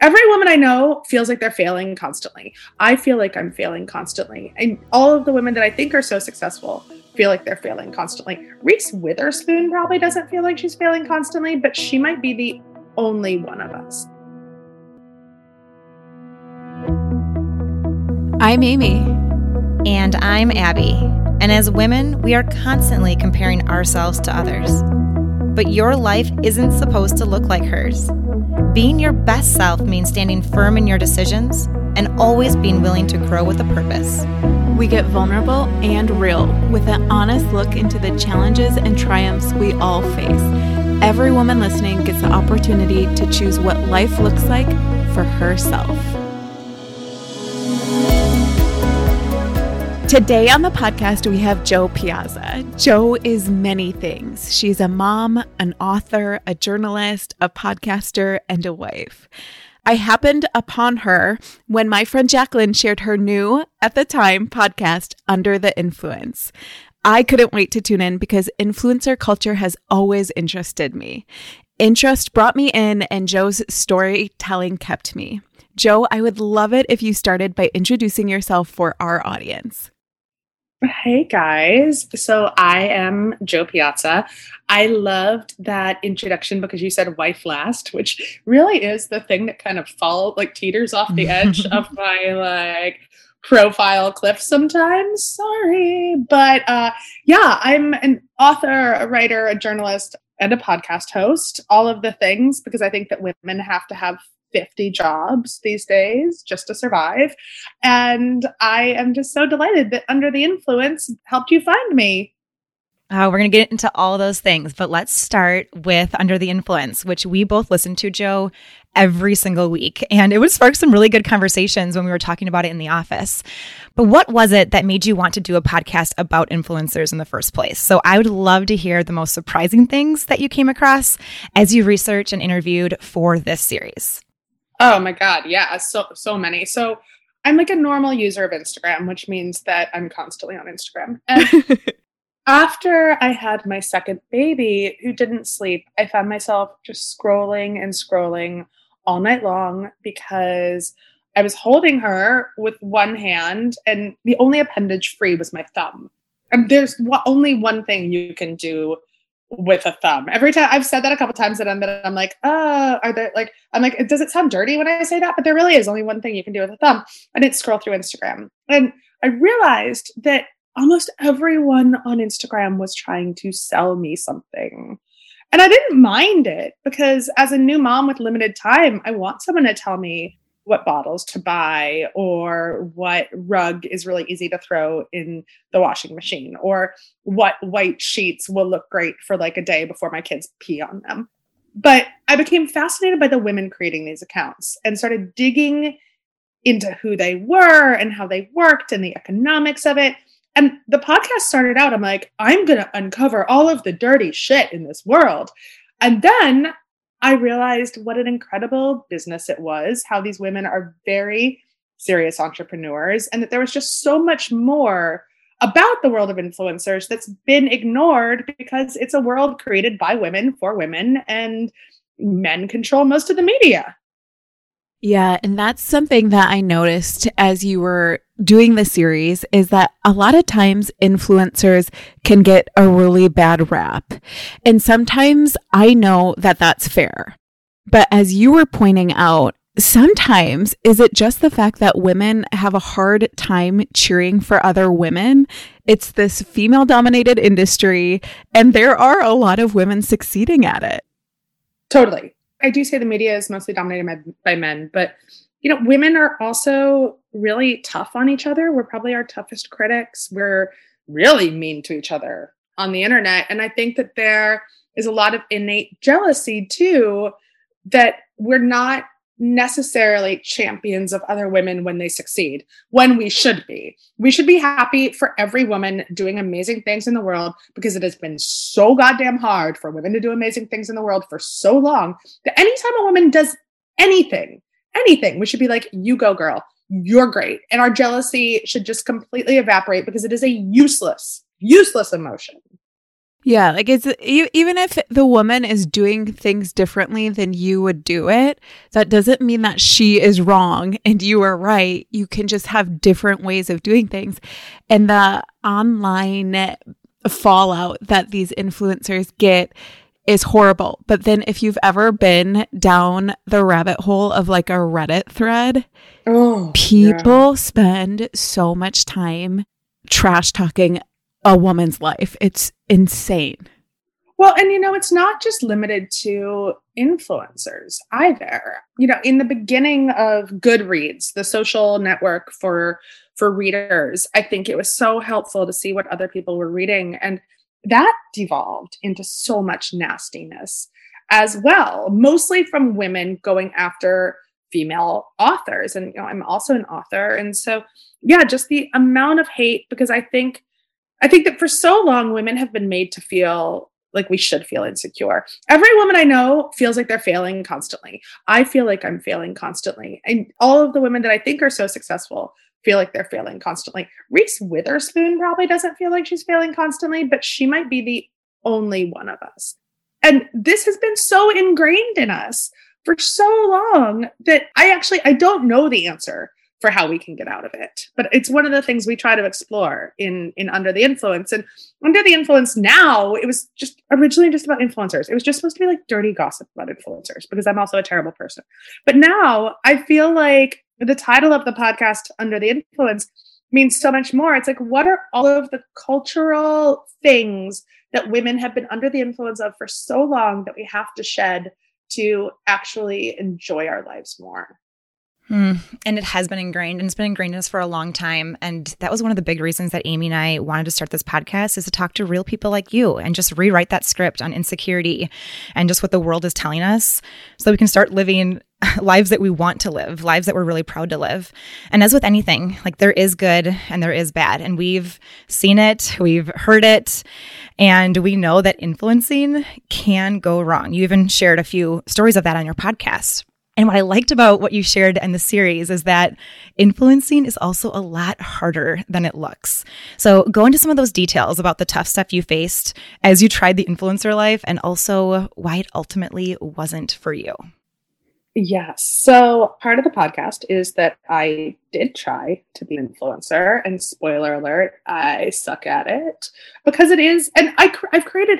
every woman I know feels like they're failing constantly. I feel like I'm failing constantly. And all of the women that I think are so successful feel like they're failing constantly. Reese Witherspoon probably doesn't feel like she's failing constantly, but she might be the only one of us. I'm Amy. And I'm Abby. And as women, we are constantly comparing ourselves to others. But your life isn't supposed to look like hers. Being your best self means standing firm in your decisions and always being willing to grow with a purpose. We get vulnerable and real with an honest look into the challenges and triumphs we all face. Every woman listening gets the opportunity to choose what life looks like for herself. Today on the podcast, we have Jo Piazza. Jo is many things. She's a mom, an author, a journalist, a podcaster, and a wife. I happened upon her when my friend Jacqueline shared her new, at the time, podcast, Under the Influence. I couldn't wait to tune in because influencer culture has always interested me. Interest brought me in, and Jo's storytelling kept me. Jo, I would love it if you started by introducing yourself for our audience. Hey guys. So I am Jo Piazza. I loved that introduction because you said wife last, which really is the thing that kind of fall like teeters off the edge of my like profile cliff sometimes. Sorry. But uh yeah, I'm an author, a writer, a journalist, and a podcast host, all of the things because I think that women have to have 50 jobs these days just to survive. And I am just so delighted that Under the Influence helped you find me. Uh, we're going to get into all those things, but let's start with Under the Influence, which we both listen to, Jo, every single week. And it would spark some really good conversations when we were talking about it in the office. But what was it that made you want to do a podcast about influencers in the first place? So I would love to hear the most surprising things that you came across as you researched and interviewed for this series. Oh my god, yeah, so so many. So I'm like a normal user of Instagram, which means that I'm constantly on Instagram. And after I had my second baby who didn't sleep, I found myself just scrolling and scrolling all night long because I was holding her with one hand and the only appendage free was my thumb. And there's only one thing you can do with a thumb. Every time I've said that a couple times and I'm, I'm like, uh, are there like, I'm like, does it sound dirty when I say that? But there really is only one thing you can do with a thumb. I didn't scroll through Instagram. And I realized that almost everyone on Instagram was trying to sell me something. And I didn't mind it because as a new mom with limited time, I want someone to tell me what bottles to buy or what rug is really easy to throw in the washing machine or what white sheets will look great for like a day before my kids pee on them. But I became fascinated by the women creating these accounts and started digging into who they were and how they worked and the economics of it. And the podcast started out, I'm like, I'm going to uncover all of the dirty shit in this world. And then I realized what an incredible business it was, how these women are very serious entrepreneurs, and that there was just so much more about the world of influencers that's been ignored because it's a world created by women for women, and men control most of the media. Yeah, and that's something that I noticed as you were doing the series is that a lot of times influencers can get a really bad rap. And sometimes I know that that's fair. But as you were pointing out, sometimes is it just the fact that women have a hard time cheering for other women? It's this female dominated industry, and there are a lot of women succeeding at it. Totally. I do say the media is mostly dominated by, by men, but you know, women are also really tough on each other. We're probably our toughest critics. We're really mean to each other on the internet. And I think that there is a lot of innate jealousy too, that we're not necessarily champions of other women when they succeed, when we should be. We should be happy for every woman doing amazing things in the world because it has been so goddamn hard for women to do amazing things in the world for so long that anytime a woman does anything, anything, we should be like, you go, girl, you're great. And our jealousy should just completely evaporate because it is a useless, useless emotion. Yeah, like it's even if the woman is doing things differently than you would do it, that doesn't mean that she is wrong and you are right. You can just have different ways of doing things. And the online fallout that these influencers get is horrible. But then if you've ever been down the rabbit hole of like a Reddit thread, oh, people yeah. spend so much time trash talking a woman's life. It's insane. Well, and you know, it's not just limited to influencers either. You know, in the beginning of Goodreads, the social network for for readers, I think it was so helpful to see what other people were reading and that devolved into so much nastiness as well, mostly from women going after female authors and you know, I'm also an author and so yeah, just the amount of hate because I think I think that for so long, women have been made to feel like we should feel insecure. Every woman I know feels like they're failing constantly. I feel like I'm failing constantly. And all of the women that I think are so successful feel like they're failing constantly. Reese Witherspoon probably doesn't feel like she's failing constantly, but she might be the only one of us. And this has been so ingrained in us for so long that I actually I don't know the answer for how we can get out of it. But it's one of the things we try to explore in in Under the Influence. And Under the Influence now, it was just originally just about influencers. It was just supposed to be like dirty gossip about influencers because I'm also a terrible person. But now I feel like the title of the podcast Under the Influence means so much more. It's like what are all of the cultural things that women have been under the influence of for so long that we have to shed to actually enjoy our lives more. Mm, and it has been ingrained and it's been ingrained in us for a long time. And that was one of the big reasons that Amy and I wanted to start this podcast is to talk to real people like you and just rewrite that script on insecurity and just what the world is telling us so we can start living lives that we want to live, lives that we're really proud to live. And as with anything, like there is good and there is bad. And we've seen it, we've heard it, and we know that influencing can go wrong. You even shared a few stories of that on your podcast. And what I liked about what you shared in the series is that influencing is also a lot harder than it looks. So, go into some of those details about the tough stuff you faced as you tried the influencer life and also why it ultimately wasn't for you. Yes. So, part of the podcast is that I did try to be an influencer, and spoiler alert, I suck at it because it is, and I, I've created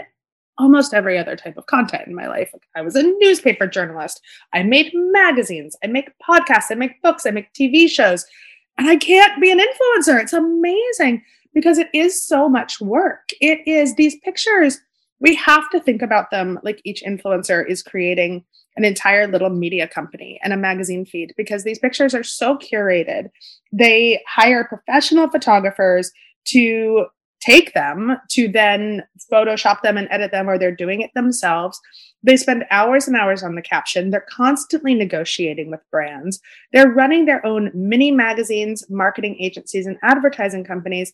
almost every other type of content in my life. Like I was a newspaper journalist. I made magazines. I make podcasts. I make books. I make TV shows. And I can't be an influencer. It's amazing because it is so much work. It is these pictures. We have to think about them like each influencer is creating an entire little media company and a magazine feed because these pictures are so curated. They hire professional photographers to take them to then Photoshop them and edit them, or they're doing it themselves. They spend hours and hours on the caption. They're constantly negotiating with brands. They're running their own mini magazines, marketing agencies, and advertising companies.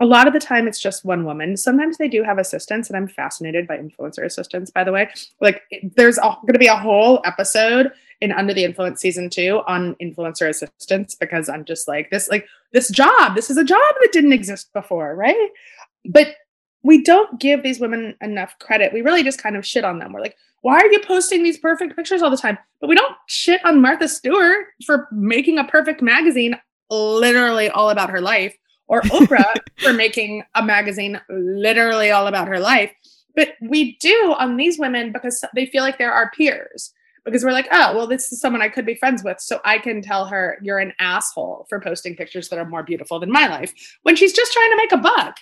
A lot of the time, it's just one woman. Sometimes they do have assistants, and I'm fascinated by influencer assistants, by the way. Like, there's going to be a whole episode in Under the Influence season two on influencer assistants because I'm just like this, like this job. This is a job that didn't exist before, right? But we don't give these women enough credit. We really just kind of shit on them. We're like, why are you posting these perfect pictures all the time? But we don't shit on Martha Stewart for making a perfect magazine literally all about her life, or Oprah for making a magazine literally all about her life. But we do on these women because they feel like they're our peers because we're like, oh, well, this is someone I could be friends with. So I can tell her you're an asshole for posting pictures that are more beautiful than my life when she's just trying to make a buck.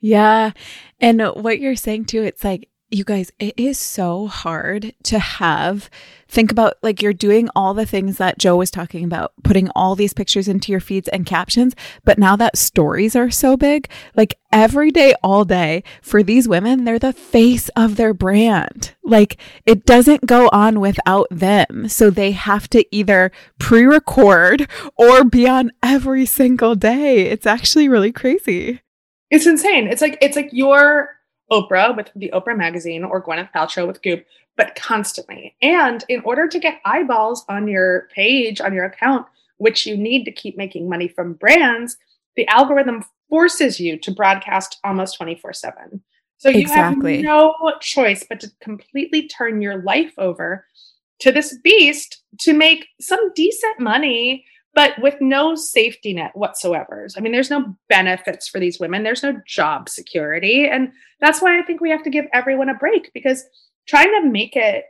Yeah. And what you're saying too, it's like you guys, it is so hard to have think about like you're doing all the things that Jo was talking about, putting all these pictures into your feeds and captions. But now that stories are so big, like every day, all day for these women, they're the face of their brand. Like it doesn't go on without them. So they have to either pre record or be on every single day. It's actually really crazy. It's insane. It's like, it's like your Oprah with the Oprah magazine or Gwyneth Paltrow with Goop, but constantly. And in order to get eyeballs on your page, on your account, which you need to keep making money from brands, the algorithm forces you to broadcast almost 24 7. So you exactly. have no choice but to completely turn your life over to this beast to make some decent money, but with no safety net whatsoever. I mean, there's no benefits for these women, there's no job security. And that's why I think we have to give everyone a break because trying to make it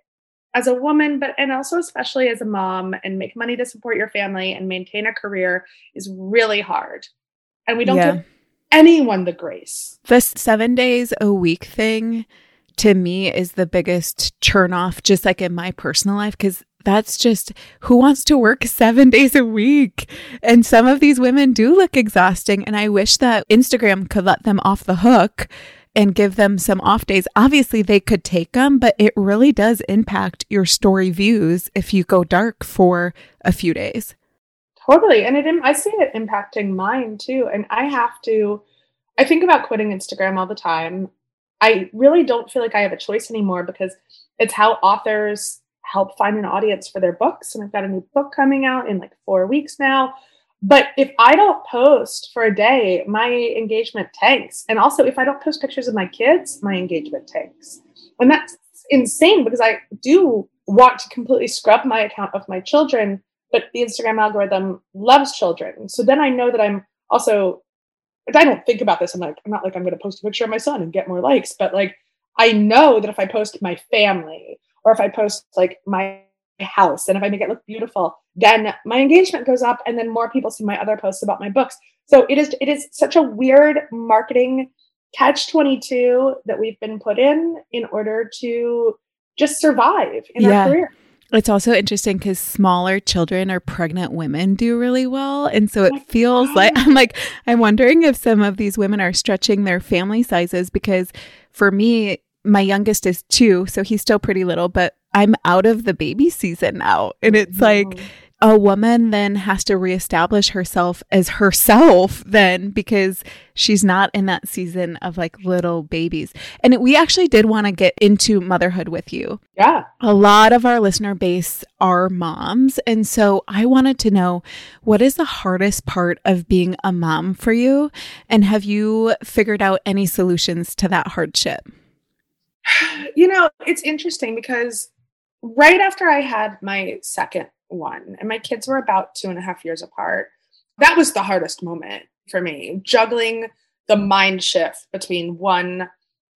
as a woman, but and also especially as a mom and make money to support your family and maintain a career is really hard. And we don't yeah. give anyone the grace. This seven days a week thing to me is the biggest turn off, just like in my personal life, because that's just who wants to work seven days a week? And some of these women do look exhausting. And I wish that Instagram could let them off the hook and give them some off days. Obviously, they could take them, but it really does impact your story views if you go dark for a few days. Totally. And it, I see it impacting mine too. And I have to, I think about quitting Instagram all the time. I really don't feel like I have a choice anymore because it's how authors help find an audience for their books. And I've got a new book coming out in like four weeks now. But if I don't post for a day, my engagement tanks. And also, if I don't post pictures of my kids, my engagement tanks. And that's insane because I do want to completely scrub my account of my children, but the Instagram algorithm loves children. So then I know that I'm also, I don't think about this. I'm like, I'm not like I'm going to post a picture of my son and get more likes, but like I know that if I post my family or if I post like my house and if I make it look beautiful, then my engagement goes up and then more people see my other posts about my books. So it is it is such a weird marketing catch 22 that we've been put in in order to just survive in yeah. our career. It's also interesting because smaller children or pregnant women do really well. And so it feels like I'm like, I'm wondering if some of these women are stretching their family sizes because for me, my youngest is two, so he's still pretty little, but I'm out of the baby season now. And it's like a woman then has to reestablish herself as herself then because she's not in that season of like little babies. And we actually did want to get into motherhood with you. Yeah. A lot of our listener base are moms. And so I wanted to know what is the hardest part of being a mom for you? And have you figured out any solutions to that hardship? You know, it's interesting because right after I had my second one, and my kids were about two and a half years apart, that was the hardest moment for me, juggling the mind shift between one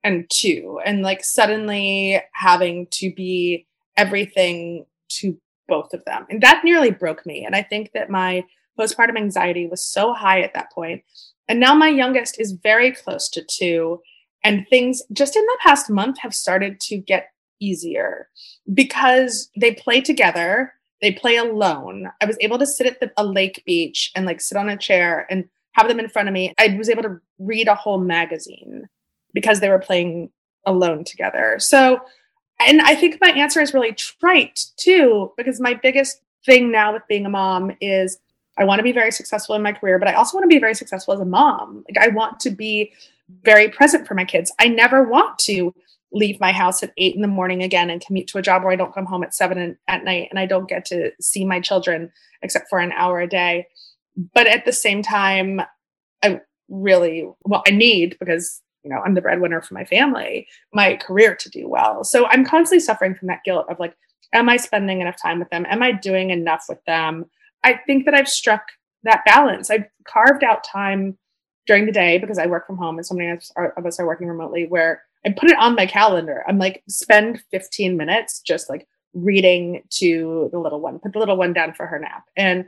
and two, and like suddenly having to be everything to both of them. And that nearly broke me. And I think that my postpartum anxiety was so high at that point. And now my youngest is very close to two and things just in the past month have started to get easier because they play together, they play alone. I was able to sit at the, a lake beach and like sit on a chair and have them in front of me. I was able to read a whole magazine because they were playing alone together. So, and I think my answer is really trite too, because my biggest thing now with being a mom is I want to be very successful in my career, but I also want to be very successful as a mom. Like I want to be very present for my kids. I never want to leave my house at eight in the morning again and commute to a job where I don't come home at seven at night and I don't get to see my children except for an hour a day. But at the same time, I really, well, I need because, you know, I'm the breadwinner for my family, my career to do well. So I'm constantly suffering from that guilt of like, am I spending enough time with them? Am I doing enough with them? I think that I've struck that balance. I've carved out time during the day because I work from home and so many of us are working remotely where I put it on my calendar. I'm like, spend 15 minutes just like reading to the little one, put the little one down for her nap. And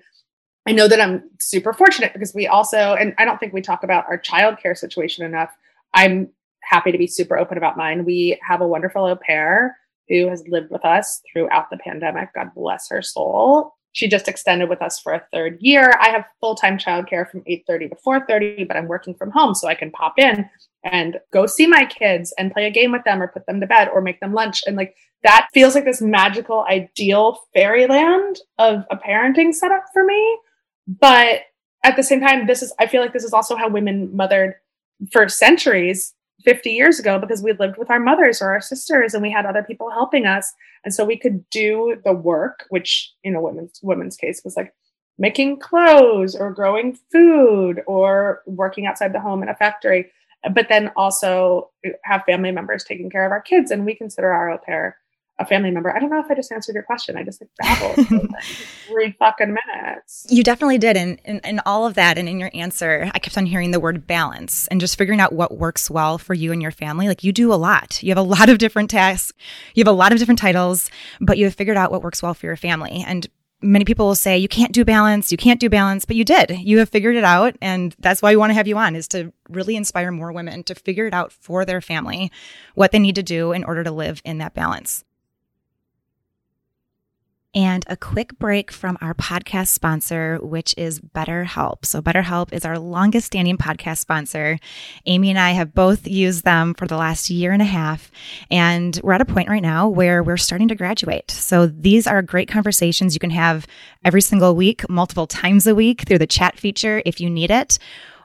I know that I'm super fortunate because we also, and I don't think we talk about our childcare situation enough. I'm happy to be super open about mine. We have a wonderful au pair who has lived with us throughout the pandemic. God bless her soul she just extended with us for a third year. I have full-time childcare from 8:30 to 4:30, but I'm working from home so I can pop in and go see my kids and play a game with them or put them to bed or make them lunch and like that feels like this magical ideal fairyland of a parenting setup for me. But at the same time this is I feel like this is also how women mothered for centuries 50 years ago because we lived with our mothers or our sisters and we had other people helping us and so we could do the work which in a women's women's case was like making clothes or growing food or working outside the home in a factory but then also have family members taking care of our kids. And we consider our au pair a family member. I don't know if I just answered your question. I just like babbled for three fucking minutes. You definitely did. And in all of that and in your answer, I kept on hearing the word balance and just figuring out what works well for you and your family. Like you do a lot. You have a lot of different tasks. You have a lot of different titles, but you have figured out what works well for your family. And many people will say you can't do balance, you can't do balance, but you did. You have figured it out and that's why we want to have you on is to really inspire more women to figure it out for their family what they need to do in order to live in that balance and a quick break from our podcast sponsor, which is BetterHelp. So, BetterHelp is our longest standing podcast sponsor. Amy and I have both used them for the last year and a half. And we're at a point right now where we're starting to graduate. So, these are great conversations you can have every single week, multiple times a week through the chat feature if you need it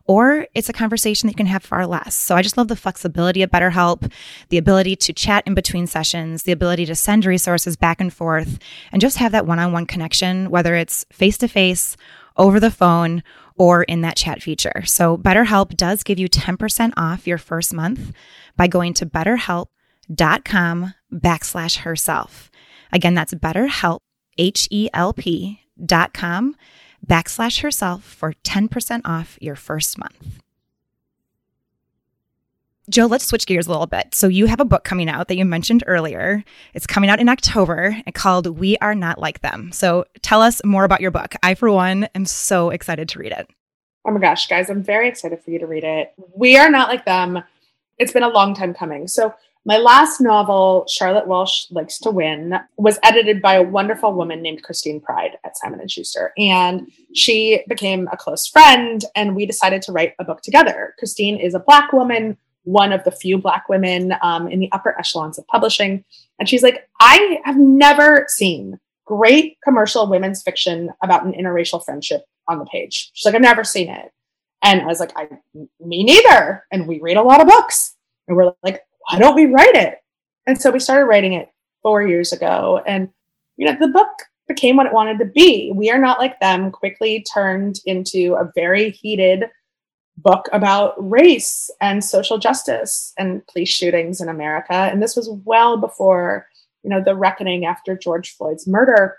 or it's a conversation that you can have far less. So I just love the flexibility of BetterHelp, the ability to chat in between sessions, the ability to send resources back and forth, and just have that one on one connection, whether it's face to face, over the phone, or in that chat feature. So BetterHelp does give you 10% off your first month by going to betterhelp.com backslash herself. Again, that's betterhelp, H-E-L-P dot com backslash herself for 10% off your first month. Jo, let's switch gears a little bit. So, you have a book coming out that you mentioned earlier. It's coming out in October and called We Are Not Like Them. So, tell us more about your book. I, for one, am so excited to read it. Oh my gosh, guys, I'm very excited for you to read it. We Are Not Like Them. It's been a long time coming. So, my last novel, Charlotte Walsh Likes to Win, was edited by a wonderful woman named Christine Pride at Simon and Schuster, and she became a close friend. And we decided to write a book together. Christine is a black woman, one of the few black women um, in the upper echelons of publishing, and she's like, I have never seen great commercial women's fiction about an interracial friendship on the page. She's like, I've never seen it. And I was like, I, me neither. And we read a lot of books. And we're like, why don't we write it? And so we started writing it four years ago. And, you know, the book became what it wanted to be. We Are Not Like Them quickly turned into a very heated book about race and social justice and police shootings in America. And this was well before, you know, the reckoning after George Floyd's murder.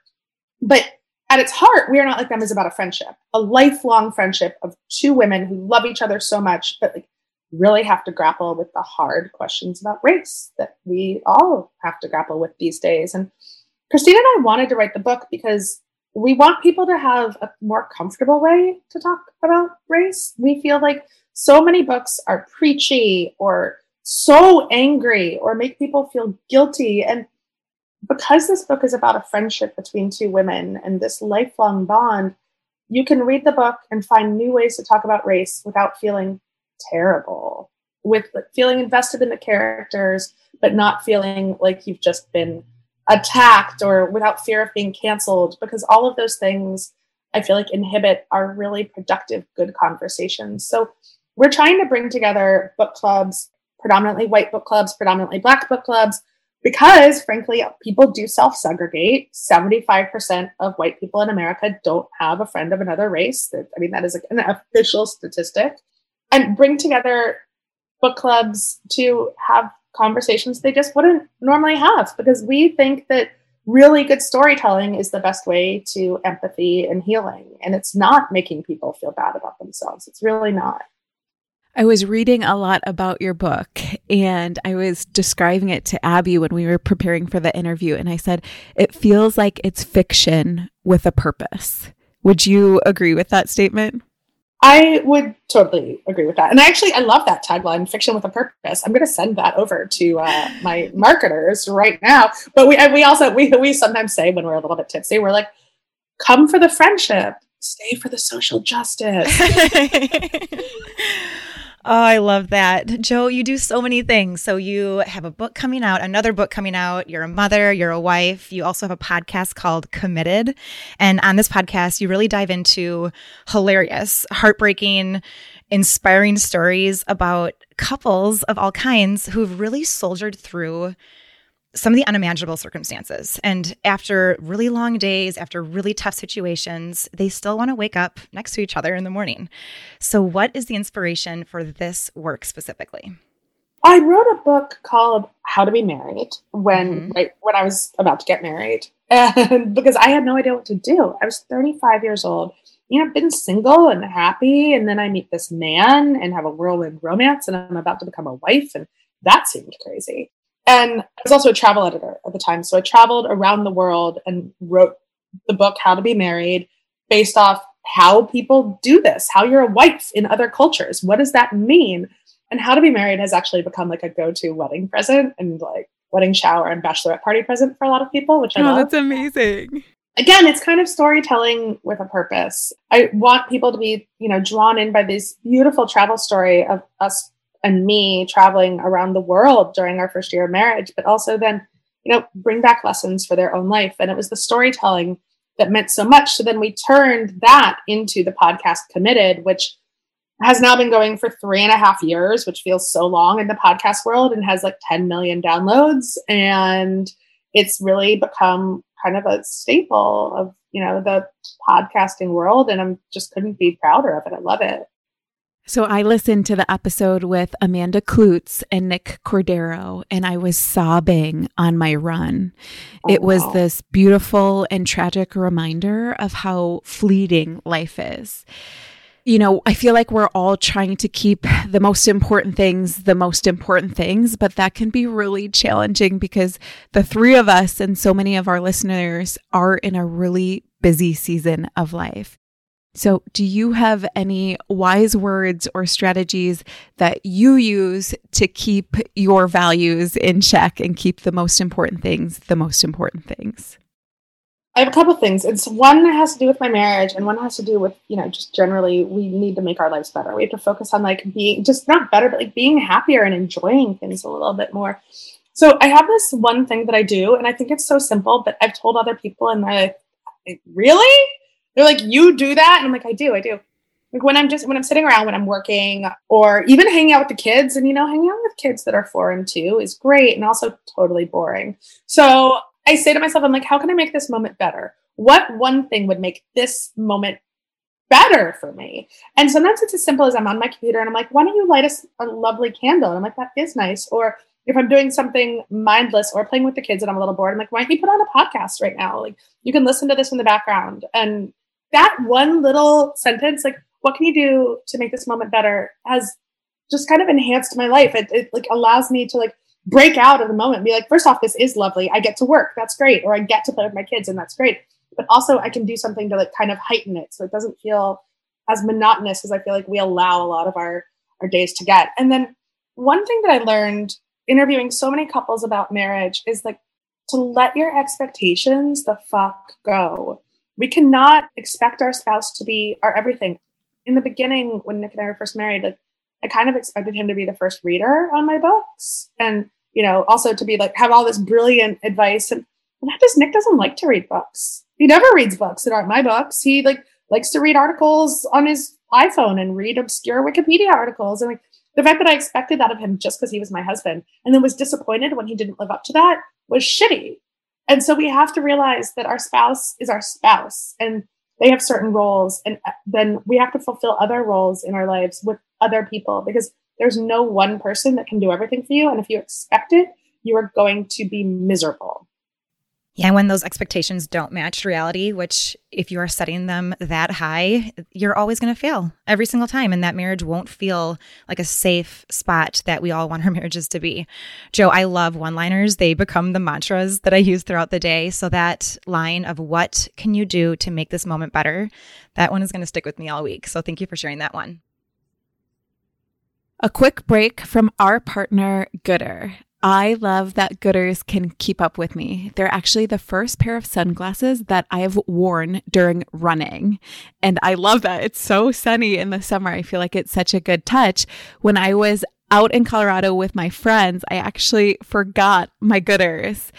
But at its heart, We Are Not Like Them is about a friendship, a lifelong friendship of two women who love each other so much, but like really have to grapple with the hard questions about race that we all have to grapple with these days. And Christina and I wanted to write the book because we want people to have a more comfortable way to talk about race. We feel like so many books are preachy or so angry or make people feel guilty. And because this book is about a friendship between two women and this lifelong bond, you can read the book and find new ways to talk about race without feeling terrible with feeling invested in the characters but not feeling like you've just been attacked or without fear of being canceled because all of those things i feel like inhibit our really productive good conversations. So we're trying to bring together book clubs predominantly white book clubs predominantly black book clubs because frankly people do self-segregate. 75% of white people in america don't have a friend of another race. I mean that is an official statistic and bring together book clubs to have conversations they just wouldn't normally have because we think that really good storytelling is the best way to empathy and healing. And it's not making people feel bad about themselves. It's really not. I was reading a lot about your book and I was describing it to Abby when we were preparing for the interview. And I said, it feels like it's fiction with a purpose. Would you agree with that statement? I would totally agree with that. And I actually, I love that tagline, fiction with a purpose. I'm going to send that over to uh, my marketers right now. But we, we also, we, we sometimes say when we're a little bit tipsy, we're like, come for the friendship, stay for the social justice. Oh, I love that. Jo, you do so many things. So you have a book coming out, another book coming out. You're a mother, you're a wife. You also have a podcast called Committed. And on this podcast, you really dive into hilarious, heartbreaking, inspiring stories about couples of all kinds who've really soldiered through some of the unimaginable circumstances. And after really long days, after really tough situations, they still want to wake up next to each other in the morning. So, what is the inspiration for this work specifically? I wrote a book called How to Be Married when mm-hmm. right when I was about to get married. And because I had no idea what to do. I was 35 years old. You know, been single and happy, and then I meet this man and have a whirlwind romance, and I'm about to become a wife, and that seemed crazy. And I was also a travel editor at the time. So I traveled around the world and wrote the book How to Be Married based off how people do this, how you're a wife in other cultures. What does that mean? And How to Be Married has actually become like a go to wedding present and like wedding shower and bachelorette party present for a lot of people, which I oh, love. That's amazing. Again, it's kind of storytelling with a purpose. I want people to be, you know, drawn in by this beautiful travel story of us and me traveling around the world during our first year of marriage, but also then, you know, bring back lessons for their own life. And it was the storytelling that meant so much. So then we turned that into the podcast Committed, which has now been going for three and a half years, which feels so long in the podcast world and has like 10 million downloads. And it's really become kind of a staple of, you know, the podcasting world. And I'm just couldn't be prouder of it. I love it. So I listened to the episode with Amanda Kloots and Nick Cordero, and I was sobbing on my run. Oh, it was wow. this beautiful and tragic reminder of how fleeting life is. You know, I feel like we're all trying to keep the most important things the most important things, but that can be really challenging because the three of us and so many of our listeners are in a really busy season of life. So, do you have any wise words or strategies that you use to keep your values in check and keep the most important things the most important things? I have a couple things. It's one that has to do with my marriage, and one has to do with you know just generally we need to make our lives better. We have to focus on like being just not better, but like being happier and enjoying things a little bit more. So I have this one thing that I do, and I think it's so simple, but I've told other people, and they're like, "Really?" They're like, you do that? And I'm like, I do, I do. Like when I'm just when I'm sitting around when I'm working or even hanging out with the kids, and you know, hanging out with kids that are four and two is great and also totally boring. So I say to myself, I'm like, how can I make this moment better? What one thing would make this moment better for me? And sometimes it's as simple as I'm on my computer and I'm like, why don't you light us a, a lovely candle? And I'm like, that is nice. Or if I'm doing something mindless or playing with the kids and I'm a little bored, I'm like, why don't you put on a podcast right now? Like you can listen to this in the background and that one little sentence, like, what can you do to make this moment better, has just kind of enhanced my life. It, it like allows me to like break out of the moment, be like, first off, this is lovely. I get to work. That's great. Or I get to play with my kids and that's great. But also I can do something to like kind of heighten it. So it doesn't feel as monotonous as I feel like we allow a lot of our, our days to get. And then one thing that I learned interviewing so many couples about marriage is like to let your expectations the fuck go. We cannot expect our spouse to be our everything. In the beginning, when Nick and I were first married, like I kind of expected him to be the first reader on my books, and you know, also to be like have all this brilliant advice. And, and that just Nick doesn't like to read books. He never reads books that aren't my books. He like likes to read articles on his iPhone and read obscure Wikipedia articles. And like the fact that I expected that of him just because he was my husband and then was disappointed when he didn't live up to that was shitty. And so we have to realize that our spouse is our spouse and they have certain roles. And uh, then we have to fulfill other roles in our lives with other people because there's no one person that can do everything for you. And if you expect it, you are going to be miserable. Yeah, when those expectations don't match reality, which if you are setting them that high, you're always going to fail every single time. And that marriage won't feel like a safe spot that we all want our marriages to be. Jo, I love one liners. They become the mantras that I use throughout the day. So that line of what can you do to make this moment better, that one is going to stick with me all week. So thank you for sharing that one. A quick break from our partner, Goodr. I love that Goodrs can keep up with me. They're actually the first pair of sunglasses that I've worn during running. And I love that. It's so sunny in the summer. I feel like it's such a good touch. When I was out in Colorado with my friends, I actually forgot my Goodrs.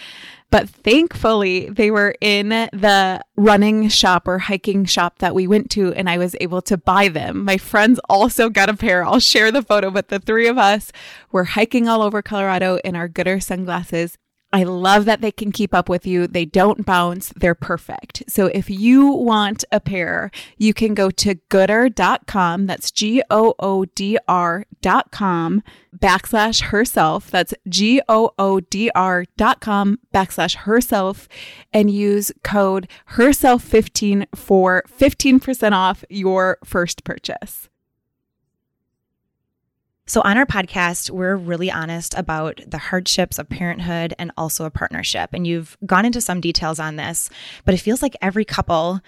But thankfully, they were in the running shop or hiking shop that we went to, and I was able to buy them. My friends also got a pair. I'll share the photo, but the three of us were hiking all over Colorado in our Goodr sunglasses. I love that they can keep up with you. They don't bounce, they're perfect. So if you want a pair, you can go to goodr.com. That's G O O D R.com backslash herself. That's G O O D R.com backslash herself and use code herself15 for 15% off your first purchase. So, on our podcast, we're really honest about the hardships of parenthood and also a partnership. And you've gone into some details on this, but it feels like every couple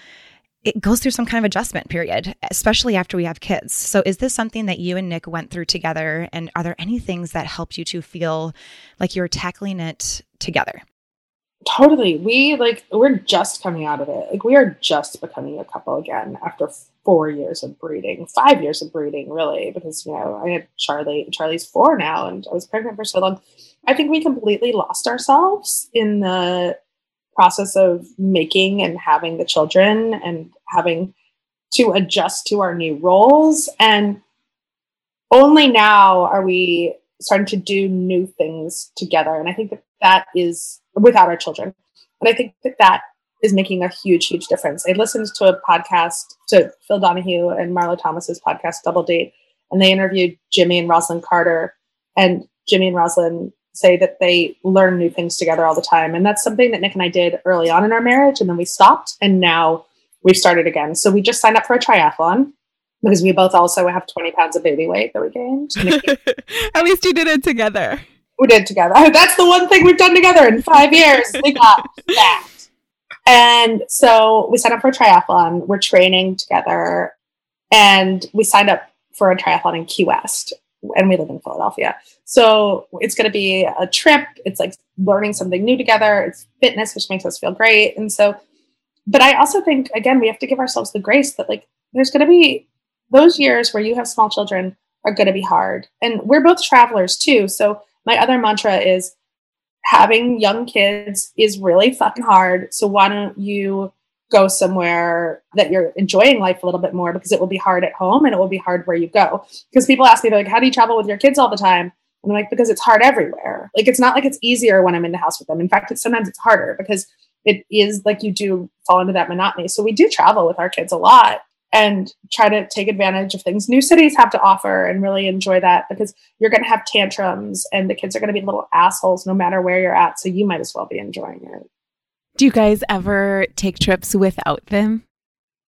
it goes through some kind of adjustment period, especially after we have kids. So, is this something that you and Nick went through together? And are there any things that helped you to feel like you're tackling it together? Totally. We like, we're just coming out of it. Like, we are just becoming a couple again after four years of breeding, five years of breeding, really, because, you know, I had Charlie, and Charlie's four now, and I was pregnant for so long. I think we completely lost ourselves in the process of making and having the children and having to adjust to our new roles. And only now are we starting to do new things together. And I think that that is without our children. And I think that that is making a huge, huge difference. I listened to a podcast to Phil Donahue and Marlo Thomas's podcast, Double Date, and they interviewed Jimmy and Rosalynn Carter. And Jimmy and Rosalynn say that they learn new things together all the time. And that's something that Nick and I did early on in our marriage. And then we stopped and now we've started again. So we just signed up for a triathlon because we both also have 20 pounds of baby weight that we gained. At least you did it together. We did together. That's the one thing we've done together in five years. We got that. And so we signed up for a triathlon. We're training together. And we signed up for a triathlon in Key West. And we live in Philadelphia. So it's going to be a trip. It's like learning something new together. It's fitness, which makes us feel great. And so, but I also think, again, we have to give ourselves the grace that, like, there's going to be those years where you have small children are going to be hard. And we're both travelers too. So my other mantra is having young kids is really fucking hard. So why don't you go somewhere that you're enjoying life a little bit more because it will be hard at home and it will be hard where you go. Because people ask me, like, how do you travel with your kids all the time? And I'm like, because it's hard everywhere. Like, it's not like it's easier when I'm in the house with them. In fact, it's sometimes it's harder because it is like you do fall into that monotony. So we do travel with our kids a lot and try to take advantage of things new cities have to offer and really enjoy that because you're going to have tantrums and the kids are going to be little assholes no matter where you're at. So you might as well be enjoying it. Do you guys ever take trips without them?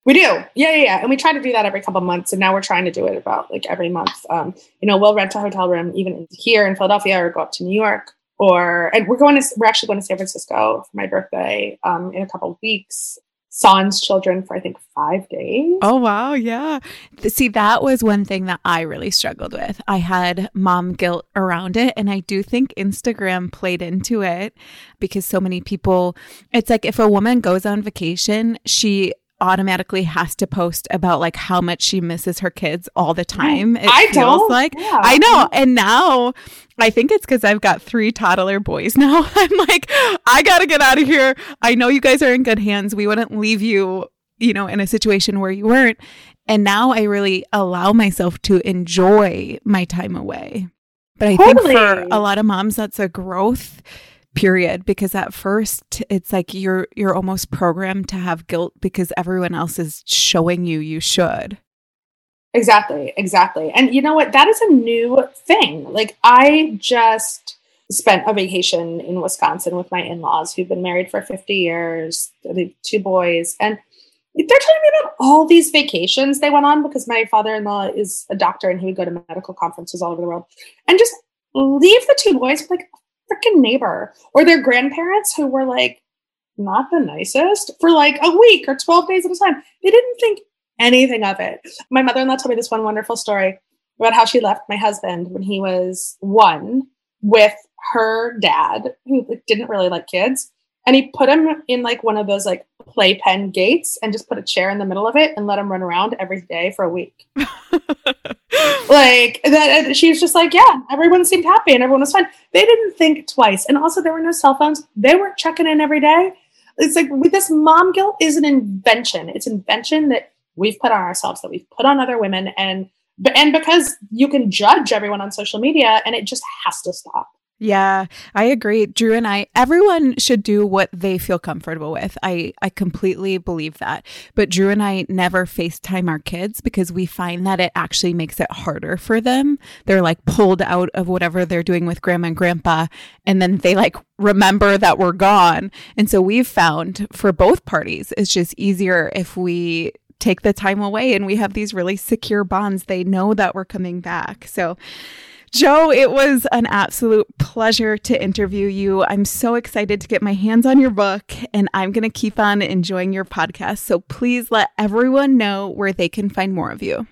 We do. Yeah, yeah, yeah. And we try to do that every couple months. And now we're trying to do it about like every month. Um, you know, we'll rent a hotel room even here in Philadelphia or go up to New York or, and we're going to, we're actually going to San Francisco for my birthday um, in a couple of weeks. Sans children for I think five days. Oh, wow. Yeah. See, that was one thing that I really struggled with. I had mom guilt around it. And I do think Instagram played into it because so many people, it's like if a woman goes on vacation, she automatically has to post about like how much she misses her kids all the time. It I feels don't. like yeah. I know. And now I think it's because I've got three toddler boys now. I'm like, I gotta get out of here. I know you guys are in good hands. We wouldn't leave you, you know, in a situation where you weren't. And now I really allow myself to enjoy my time away. But I totally. think for a lot of moms, that's a growth period because at first it's like you're you're almost programmed to have guilt because everyone else is showing you you should. Exactly exactly. And you know what? That is a new thing. Like i just spent a vacation in wisconsin with my in-laws who've been married for 50 years. Two boys. And they're telling me about all these vacations they went on because my father-in-law is a doctor and he would go to medical conferences all over the world. And just leave the two boys with like freaking neighbor or their grandparents who were like not the nicest for like a week or 12 days at a time. They didn't think anything of it. My mother in law told me this one wonderful story about how she left my husband when he was one with her dad, who didn't really like kids. And he put him in like one of those like playpen gates and just put a chair in the middle of it and let him run around every day for a week. like that she was just like yeah everyone seemed happy and everyone was fine. They didn't think twice and also there were no cell phones. They weren't checking in every day. It's like with this mom guilt is an invention. It's invention that we've put on ourselves that we've put on other women and and because you can judge everyone on social media and it just has to stop Yeah, I agree. Drew and I, everyone should do what they feel comfortable with. I, I completely believe that. But Drew and I never FaceTime our kids because we find that it actually makes it harder for them. They're like pulled out of whatever they're doing with grandma and grandpa, and then they like remember that we're gone. And so we've found for both parties, it's just easier if we take the time away and we have these really secure bonds. They know that we're coming back. So, Jo, it was an absolute pleasure to interview you. I'm so excited to get my hands on your book and I'm going to keep on enjoying your podcast. So please let everyone know where they can find more of you.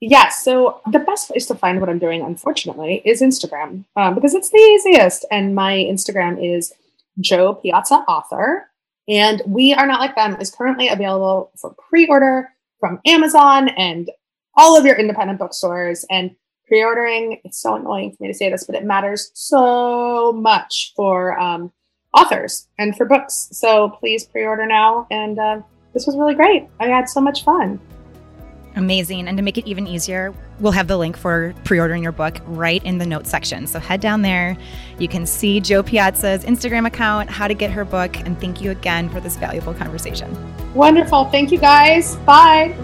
Yes. So the best place to find what I'm doing, unfortunately, is Instagram um, because it's the easiest. And my Instagram is Jo Piazza Author. And We Are Not Like Them is currently available for pre order from Amazon and all of your independent bookstores. And pre-ordering. It's so annoying for me to say this but it matters so much for um, authors and for books. So please pre-order now. And uh, this was really great. I had so much fun. Amazing. And to make it even easier we'll have the link for pre-ordering your book right in the notes section. So head down there. You can see Jo Piazza's instagram account how to get her book. And thank you again for this valuable conversation. Wonderful. Thank you guys. Bye